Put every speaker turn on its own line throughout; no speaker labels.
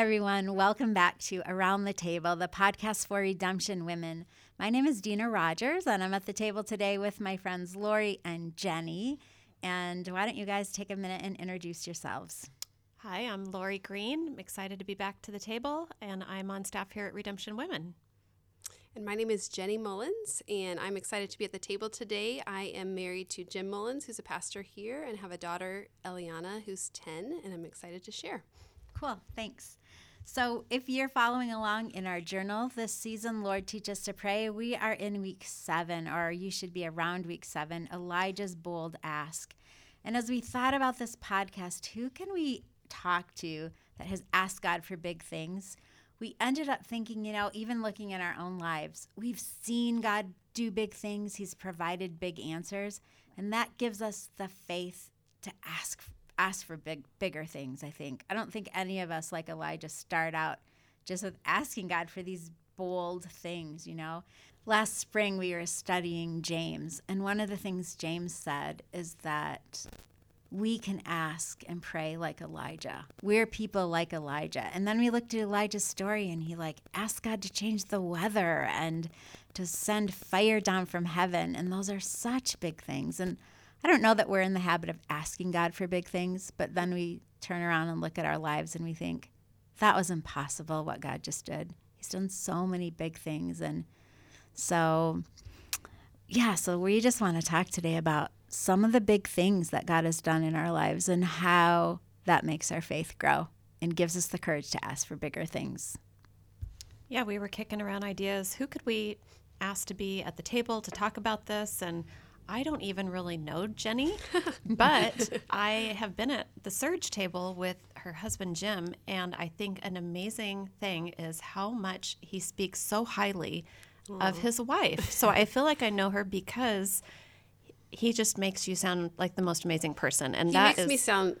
Hey everyone, welcome back to Around the Table, the podcast for Redemption Women. My name is Dina Rogers, and I'm at the table today with my friends Lori and Jenny. And why don't you guys take a minute and introduce yourselves?
Hi, I'm Lori Green. I'm excited to be back to the table, and I'm on staff here at Redemption Women.
And my name is Jenny Mullins, and I'm excited to be at the table today. I am married to Jim Mullins, who's a pastor here, and have a daughter, Eliana, who's 10, and I'm excited to share.
Cool, thanks. So, if you're following along in our journal this season, Lord, teach us to pray. We are in week seven, or you should be around week seven Elijah's bold ask. And as we thought about this podcast, who can we talk to that has asked God for big things? We ended up thinking, you know, even looking at our own lives, we've seen God do big things, He's provided big answers, and that gives us the faith to ask ask for big bigger things, I think. I don't think any of us like Elijah start out just with asking God for these bold things, you know. Last spring we were studying James, and one of the things James said is that we can ask and pray like Elijah. We're people like Elijah. And then we looked at Elijah's story and he like asked God to change the weather and to send fire down from heaven. And those are such big things. And I don't know that we're in the habit of asking God for big things, but then we turn around and look at our lives and we think, that was impossible what God just did. He's done so many big things. And so, yeah, so we just want to talk today about some of the big things that God has done in our lives and how that makes our faith grow and gives us the courage to ask for bigger things.
Yeah, we were kicking around ideas. Who could we ask to be at the table to talk about this? And I don't even really know Jenny, but I have been at the Surge table with her husband Jim, and I think an amazing thing is how much he speaks so highly Aww. of his wife. So I feel like I know her because he just makes you sound like the most amazing person, and
he
that
makes
is,
me sound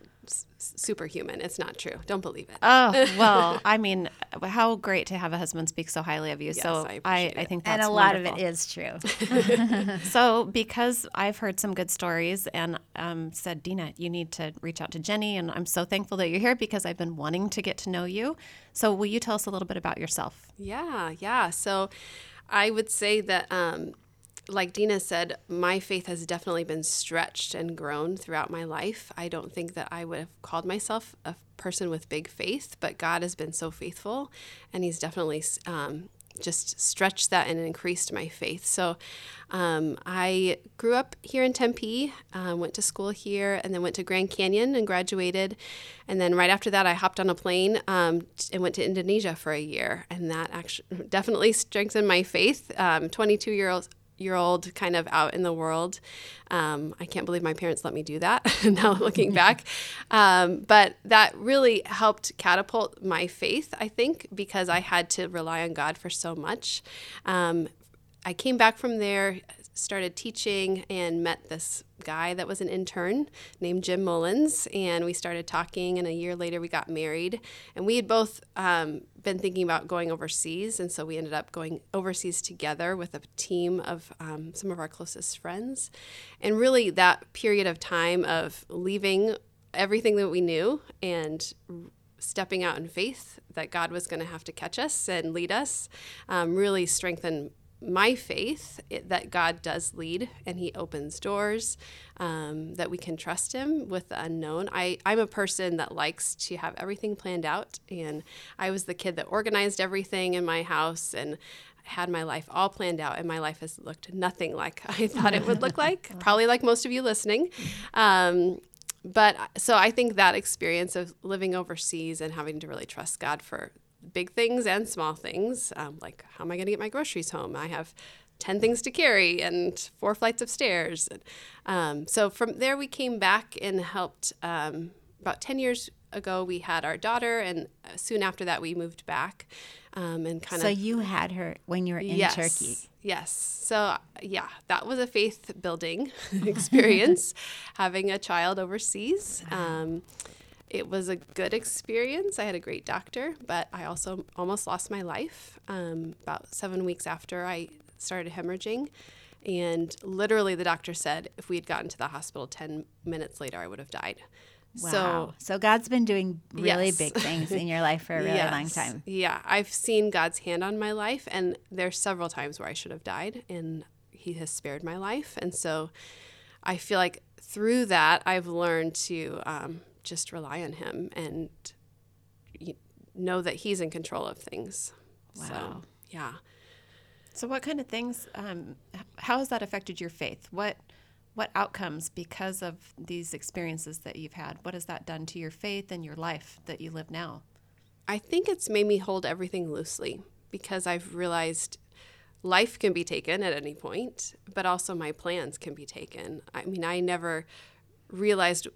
superhuman. It's not true. Don't believe it.
Oh well, I mean, how great to have a husband speak so highly of you.
Yes,
so
I,
I, I, think that's true.
and a lot
wonderful.
of it is true.
so because I've heard some good stories and um, said, Dina, you need to reach out to Jenny, and I'm so thankful that you're here because I've been wanting to get to know you. So will you tell us a little bit about yourself?
Yeah, yeah. So I would say that. Um, like Dina said, my faith has definitely been stretched and grown throughout my life. I don't think that I would have called myself a person with big faith, but God has been so faithful, and He's definitely um, just stretched that and increased my faith. So um, I grew up here in Tempe, uh, went to school here, and then went to Grand Canyon and graduated. And then right after that, I hopped on a plane um, and went to Indonesia for a year, and that actually definitely strengthened my faith. Um, 22 year old year old kind of out in the world. Um, I can't believe my parents let me do that now looking back. Um, but that really helped catapult my faith, I think, because I had to rely on God for so much. Um, I came back from there, started teaching, and met this guy that was an intern named Jim Mullins. And we started talking, and a year later, we got married. And we had both um, been thinking about going overseas. And so we ended up going overseas together with a team of um, some of our closest friends. And really, that period of time of leaving everything that we knew and stepping out in faith that God was going to have to catch us and lead us um, really strengthened my faith it, that God does lead and He opens doors, um, that we can trust Him with the unknown. I, I'm a person that likes to have everything planned out, and I was the kid that organized everything in my house and had my life all planned out, and my life has looked nothing like I thought it would look like, probably like most of you listening. Um, but so I think that experience of living overseas and having to really trust God for big things and small things. Um, like, how am I going to get my groceries home? I have 10 things to carry and four flights of stairs. Um, so from there, we came back and helped. Um, about 10 years ago, we had our daughter, and soon after that, we moved back um, and kind of.
So you had her when you were in
yes,
Turkey.
Yes. So, yeah, that was a faith building experience, having a child overseas. Um, it was a good experience. I had a great doctor, but I also almost lost my life um, about seven weeks after I started hemorrhaging. And literally, the doctor said if we had gotten to the hospital 10 minutes later, I would have died.
Wow.
So
So God's been doing really
Yes.
big things in your life for a really long time.
Yeah, I've seen God's hand on my life, and there's several times where I should have died, and He has spared my life. And so I feel like through that, I've learned to um, just rely on Him and know that He's in control of things.
Wow.
So, yeah.
So, what kind of things? Um, how has that affected your faith? What what outcomes because of these experiences that you've had? What has that done to your faith and your life that you live now?
I think it's made me hold everything loosely because I've realized life can be taken at any point, but also my plans can be taken. I mean, I never realized,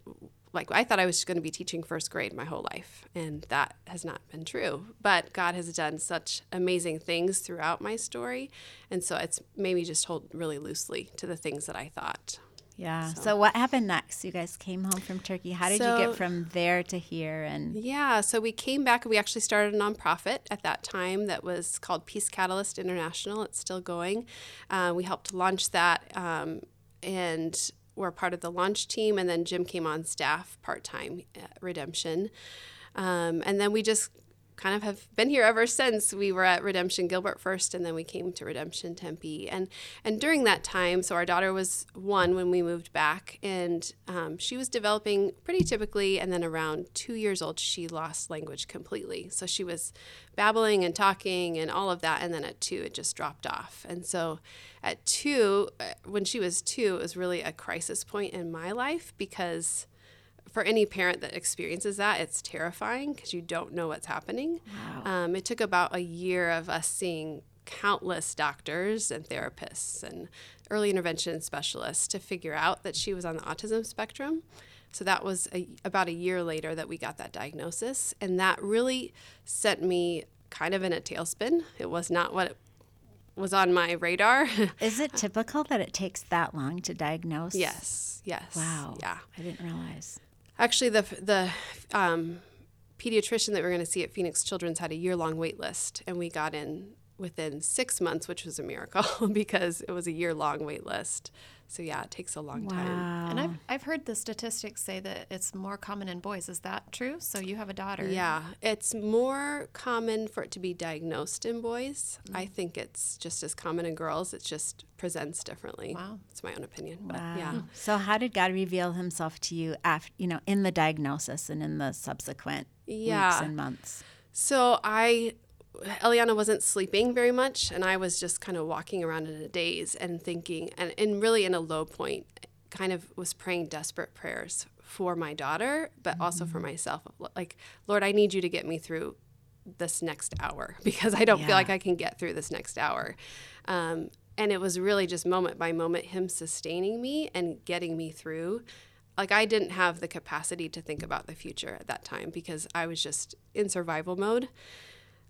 like, I thought I was going to be teaching first grade my whole life, and that has not been true. But God has done such amazing things throughout my story, and so it's made me just hold really loosely to the things that I thought.
Yeah. So,
So-
what happened next? You guys came home from Turkey. How did you get from there to here? And
Yeah, so we came back. And we actually started a nonprofit at that time that was called Peace Catalyst International. It's still going. Uh, we helped launch that, um, and we're part of the launch team. And then Jim came on staff part time at Redemption. Um, and then we just kind of have been here ever since we were at Redemption Gilbert first, and then we came to Redemption Tempe. And and during that time, so our daughter was one when we moved back, and um, she was developing pretty typically. And then around two years old, she lost language completely. So she was babbling and talking and all of that. And then at two, it just dropped off. And so at two, uh, when she was two, it was really a crisis point in my life because for any parent that experiences that, it's terrifying because you don't know what's happening. Um, it took about a year of us seeing countless doctors and therapists and early intervention specialists to figure out that she was on the autism spectrum. So that was a, about a year later that we got that diagnosis. And that really sent me kind of in a tailspin. It was not what was on my radar.
is it typical that it takes that long to diagnose?
yes, yes.
Wow.
Yeah.
I didn't realize.
Actually, the the um, pediatrician that we are going to see at Phoenix Children's had a year long wait list, and we got in within six months, which was a miracle because it was a year long wait list. So yeah, it takes a long time.
Wow.
And I've I've heard the statistics say that it's more common in boys. Is that true? So you have a daughter.
Yeah, it's more common for it to be diagnosed in boys. I mm. think it's just as common in girls. It just presents differently.
Wow.
It's my own opinion, but
Wow.
yeah.
So how did God reveal himself to you after, you know, in the diagnosis and in the subsequent
Yeah.
weeks and months?
So I, Eliana wasn't sleeping very much, and I was just kind of walking around in a daze and thinking, and, and really in a low point, kind of was praying desperate prayers for my daughter, but also for myself. Like, Lord, I need you to get me through this next hour because I don't
Yeah.
feel like I can get through this next hour. Um, and it was really just moment by moment Him sustaining me and getting me through like I didn't have the capacity to think about the future at that time because I was just in survival mode.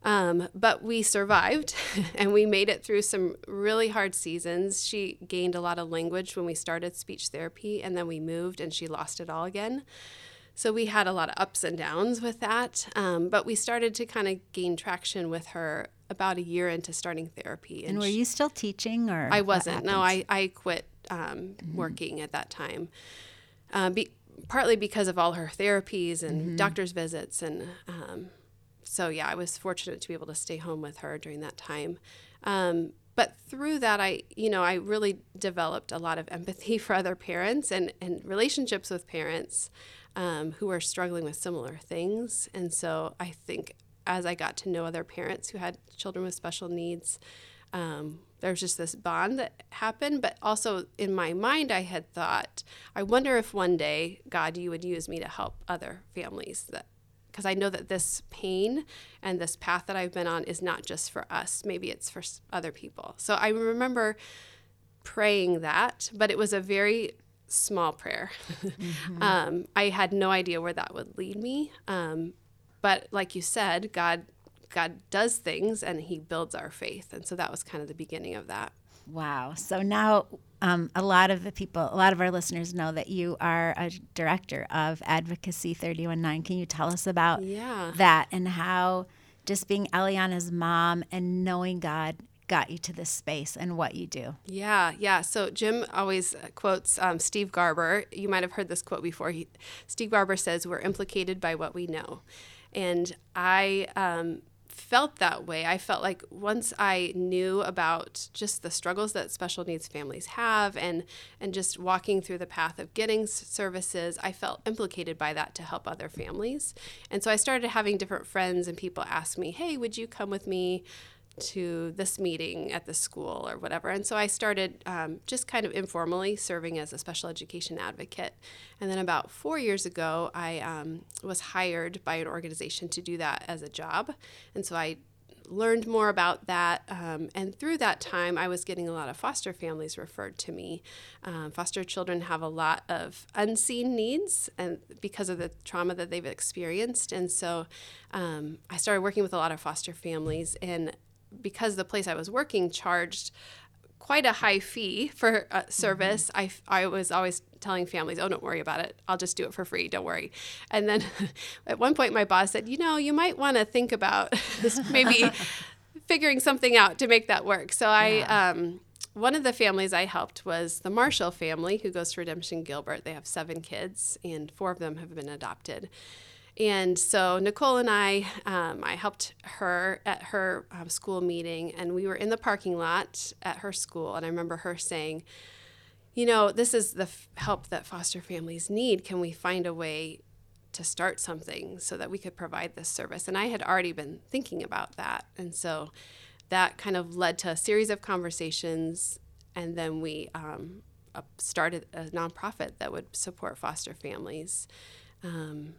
Um, but we survived and we made it through some really hard seasons. She gained a lot of language when we started speech therapy, and then we moved and she lost it all again. So we had a lot of ups and downs with that. Um, but we started to kind of gain traction with her about a year into starting therapy.
And were
she-
you still teaching or?
I wasn't. No. I, I quit um, working at that time. Um, be, partly because of all her therapies and doctor's visits. And um, so, yeah, I was fortunate to be able to stay home with her during that time. Um, but through that, I, you know, I really developed a lot of empathy for other parents and, and relationships with parents um, who are struggling with similar things. And so I think as I got to know other parents who had children with special needs, um, there was just this bond that happened. But also in my mind, I had thought, I wonder if one day, God, you would use me to help other families that. Because I know that this pain and this path that I've been on is not just for us. Maybe it's for other people. So I remember praying that, but it was a very small prayer. um, I had no idea where that would lead me. Um, but like you said, God, God does things and He builds our faith, and so that was kind of the beginning of that.
Wow. So now um, a lot of the people, a lot of our listeners know that you are a director of Advocacy 319. Can you tell us about
Yeah.
that and how just being Eliana's mom and knowing God got you to this space and what you do.
Yeah, yeah. So Jim always quotes um, Steve Garber. You might have heard this quote before. He, Steve Garber says, "We're implicated by what we know," and I um, felt that way. I felt like once I knew about just the struggles that special needs families have and and just walking through the path of getting services, I felt implicated by that to help other families. And so I started having different friends and people ask me, "Hey, would you come with me?" To this meeting at the school or whatever. And so I started um, just kind of informally serving as a special education advocate. And then about four years ago, I um, was hired by an organization to do that as a job. And so I learned more about that. Um, and through that time, I was getting a lot of foster families referred to me. Um, foster children have a lot of unseen needs and because of the trauma that they've experienced. And so um, I started working with a lot of foster families. And because the place I was working charged quite a high fee for a service, mm-hmm. I, I was always telling families, oh, don't worry about it. I'll just do it for free. Don't worry. And then at one point, my boss said, you know, you might want to think about maybe figuring something out to make that work. So yeah. I, um, one of the families I helped was the Marshall family who goes to Redemption Gilbert. They have seven kids, and four of them have been adopted. And so Nicole and I, um, I helped her at her um, school meeting, and we were in the parking lot at her school. And I remember her saying, You know, this is the f- help that foster families need. Can we find a way to start something so that we could provide this service? And I had already been thinking about that. And so that kind of led to a series of conversations. And then we um, started a nonprofit that would support foster families. Um,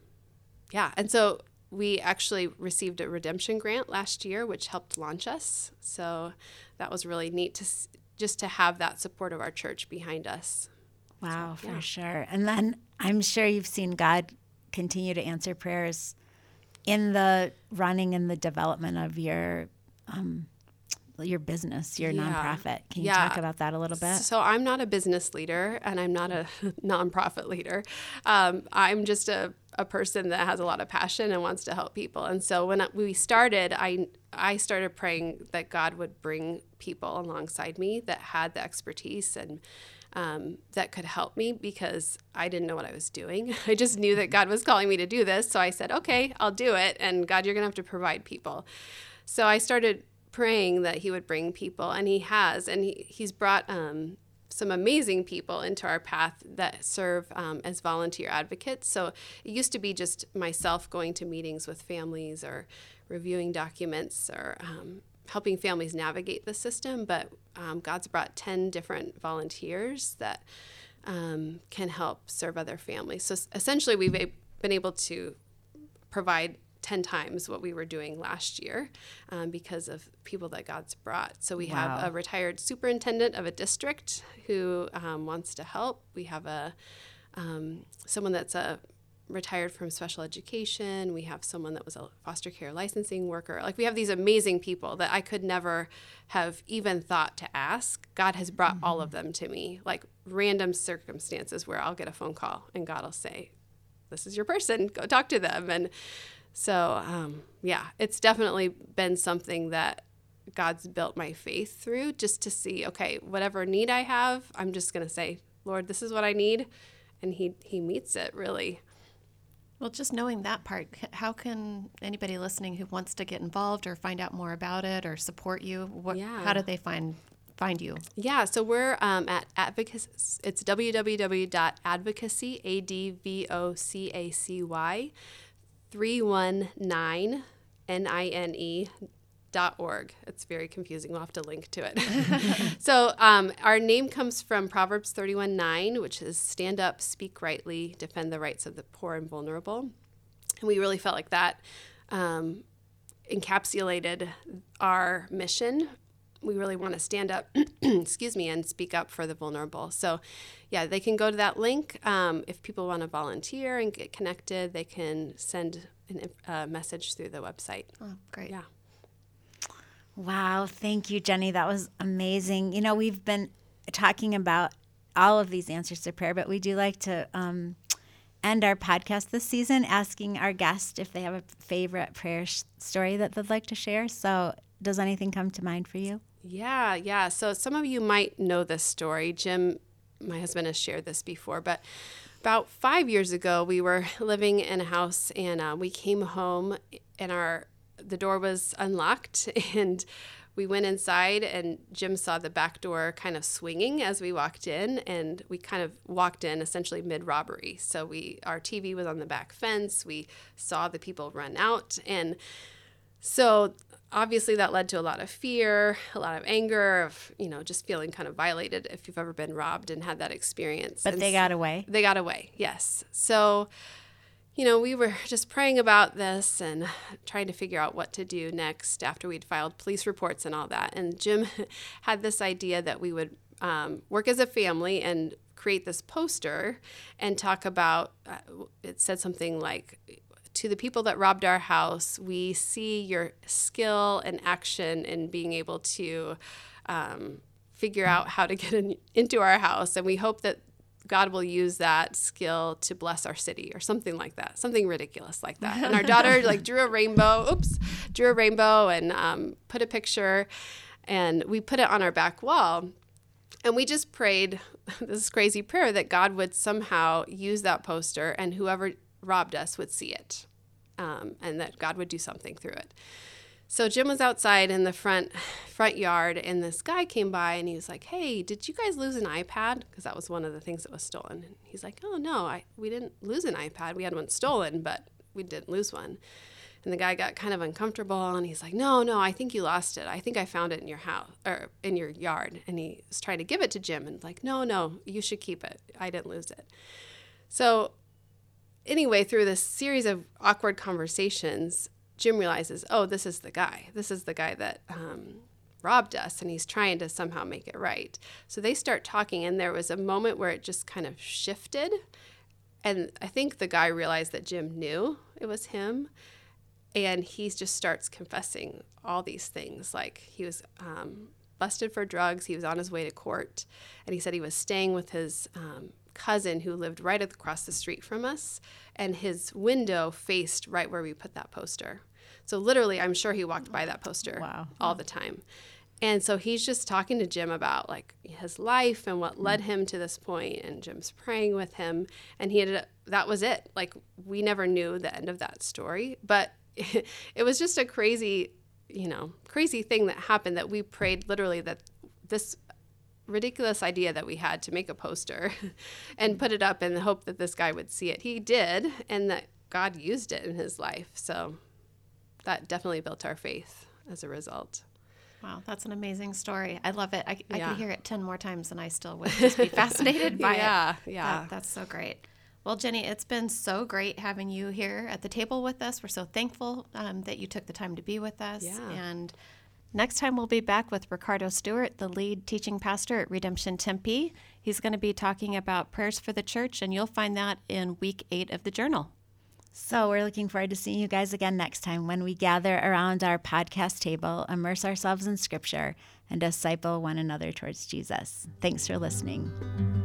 yeah, and so we actually received a redemption grant last year, which helped launch us. So that was really neat to just to have that support of our church behind us.
Wow, so, yeah. for sure. And then I'm sure you've seen God continue to answer prayers in the running and the development of your um, your business, your yeah. nonprofit. Can you yeah. talk about that a little bit?
So I'm not a business leader and I'm not a nonprofit leader. Um, I'm just a, a person that has a lot of passion and wants to help people. And so when we started, I I started praying that God would bring people alongside me that had the expertise and um, that could help me because I didn't know what I was doing. I just knew that God was calling me to do this. So I said, okay, I'll do it. And God, you're going to have to provide people. So I started praying that he would bring people, and he has, and he, he's brought um, some amazing people into our path that serve um, as volunteer advocates. So it used to be just myself going to meetings with families or reviewing documents or um, helping families navigate the system, but um, God's brought 10 different volunteers that um, can help serve other families. So essentially, we've been able to provide 10 times what we were doing last year um, because of people that God's brought. So we wow. have a retired superintendent of a district who um, wants to help. We have a um, someone that's a retired from special education. We have someone that was a foster care licensing worker. Like we have these amazing people that I could never have even thought to ask. God has brought mm-hmm. all of them to me, like random circumstances where I'll get a phone call and God will say, "This is your person. Go talk to them." And so, um, yeah, it's definitely been something that God's built my faith through just to see, okay, whatever need I have, I'm just going to say, Lord, this is what I need. And he, he meets it really.
Well, just knowing that part, how can anybody listening who wants to get involved or find out more about it or support you, what, yeah. how do they find find you?
Yeah, so we're um, at advocacy. It's www.advocacy, A D V O C A C Y 319 N-I-N-E dot org. It's very confusing. We'll have to link to it. so um, our name comes from Proverbs 31 9, which is stand up, speak rightly, defend the rights of the poor and vulnerable. And we really felt like that um, encapsulated our mission. We really want to stand up, excuse me, and speak up for the vulnerable. So, yeah, they can go to that link. Um, if people want to volunteer and get connected, they can send a uh, message through the website.
Oh, great.
Yeah.
Wow. Thank you, Jenny. That was amazing. You know, we've been talking about all of these answers to prayer, but we do like to um, end our podcast this season asking our guests if they have a favorite prayer sh- story that they'd like to share. So, does anything come to mind for you?
Yeah, yeah. So some of you might know this story. Jim, my husband, has shared this before, but about five years ago, we were living in a house and uh, we came home and our the door was unlocked and we went inside and Jim saw the back door kind of swinging as we walked in and we kind of walked in essentially mid robbery. So we our TV was on the back fence. We saw the people run out and so obviously that led to a lot of fear, a lot of anger, of you know just feeling kind of violated if you've ever been robbed and had that experience.
But
and
they got away.
They got away. Yes. So you know, we were just praying about this and trying to figure out what to do next after we'd filed police reports and all that. And Jim had this idea that we would um, work as a family and create this poster and talk about uh, it said something like, to the people that robbed our house, we see your skill and action in being able to um, figure out how to get in, into our house. And we hope that God will use that skill to bless our city or something like that, something ridiculous like that. And our daughter like drew a rainbow, oops, drew a rainbow and um, put a picture, and we put it on our back wall. And we just prayed this crazy prayer that God would somehow use that poster and whoever robbed us would see it, um, and that God would do something through it. So Jim was outside in the front front yard, and this guy came by, and he was like, "Hey, did you guys lose an iPad? Because that was one of the things that was stolen." And he's like, "Oh no, I we didn't lose an iPad. We had one stolen, but we didn't lose one." And the guy got kind of uncomfortable, and he's like, "No, no, I think you lost it. I think I found it in your house or in your yard." And he was trying to give it to Jim, and like, "No, no, you should keep it. I didn't lose it." So anyway, through this series of awkward conversations, Jim realizes, oh, this is the guy. This is the guy that um, robbed us, and he's trying to somehow make it right. So they start talking, and there was a moment where it just kind of shifted. And I think the guy realized that Jim knew it was him. And he just starts confessing all these things. Like he was um, busted for drugs, he was on his way to court, and he said he was staying with his um, cousin who lived right across the street from us, and his window faced right where we put that poster. So literally, I'm sure he walked by that poster
Wow.
all the time. And so he's just talking to Jim about like his life and what led him to this point, and Jim's praying with him, and he ended up, that was it. Like we never knew the end of that story, but it was just a crazy, you know, crazy thing that happened that we prayed literally that this ridiculous idea that we had to make a poster and put it up in the hope that this guy would see it. He did, and that God used it in his life. So that definitely built our faith as a result.
Wow, that's an amazing story. I love it. I, I
Yeah.
could hear it 10 more times and I still would just be fascinated by
Yeah,
it.
yeah.
That- that's so great. Well, Jenny, it's been so great having you here at the table with us. We're so thankful um, that you took the time to be with us.
Yeah.
And next time we'll be back with Ricardo Stewart, the lead teaching pastor at Redemption Tempe. He's going to be talking about prayers for the church, and you'll find that in week eight of the journal.
So we're looking forward to seeing you guys again next time when we gather around our podcast table, immerse ourselves in scripture, and disciple one another towards Jesus. Thanks for listening.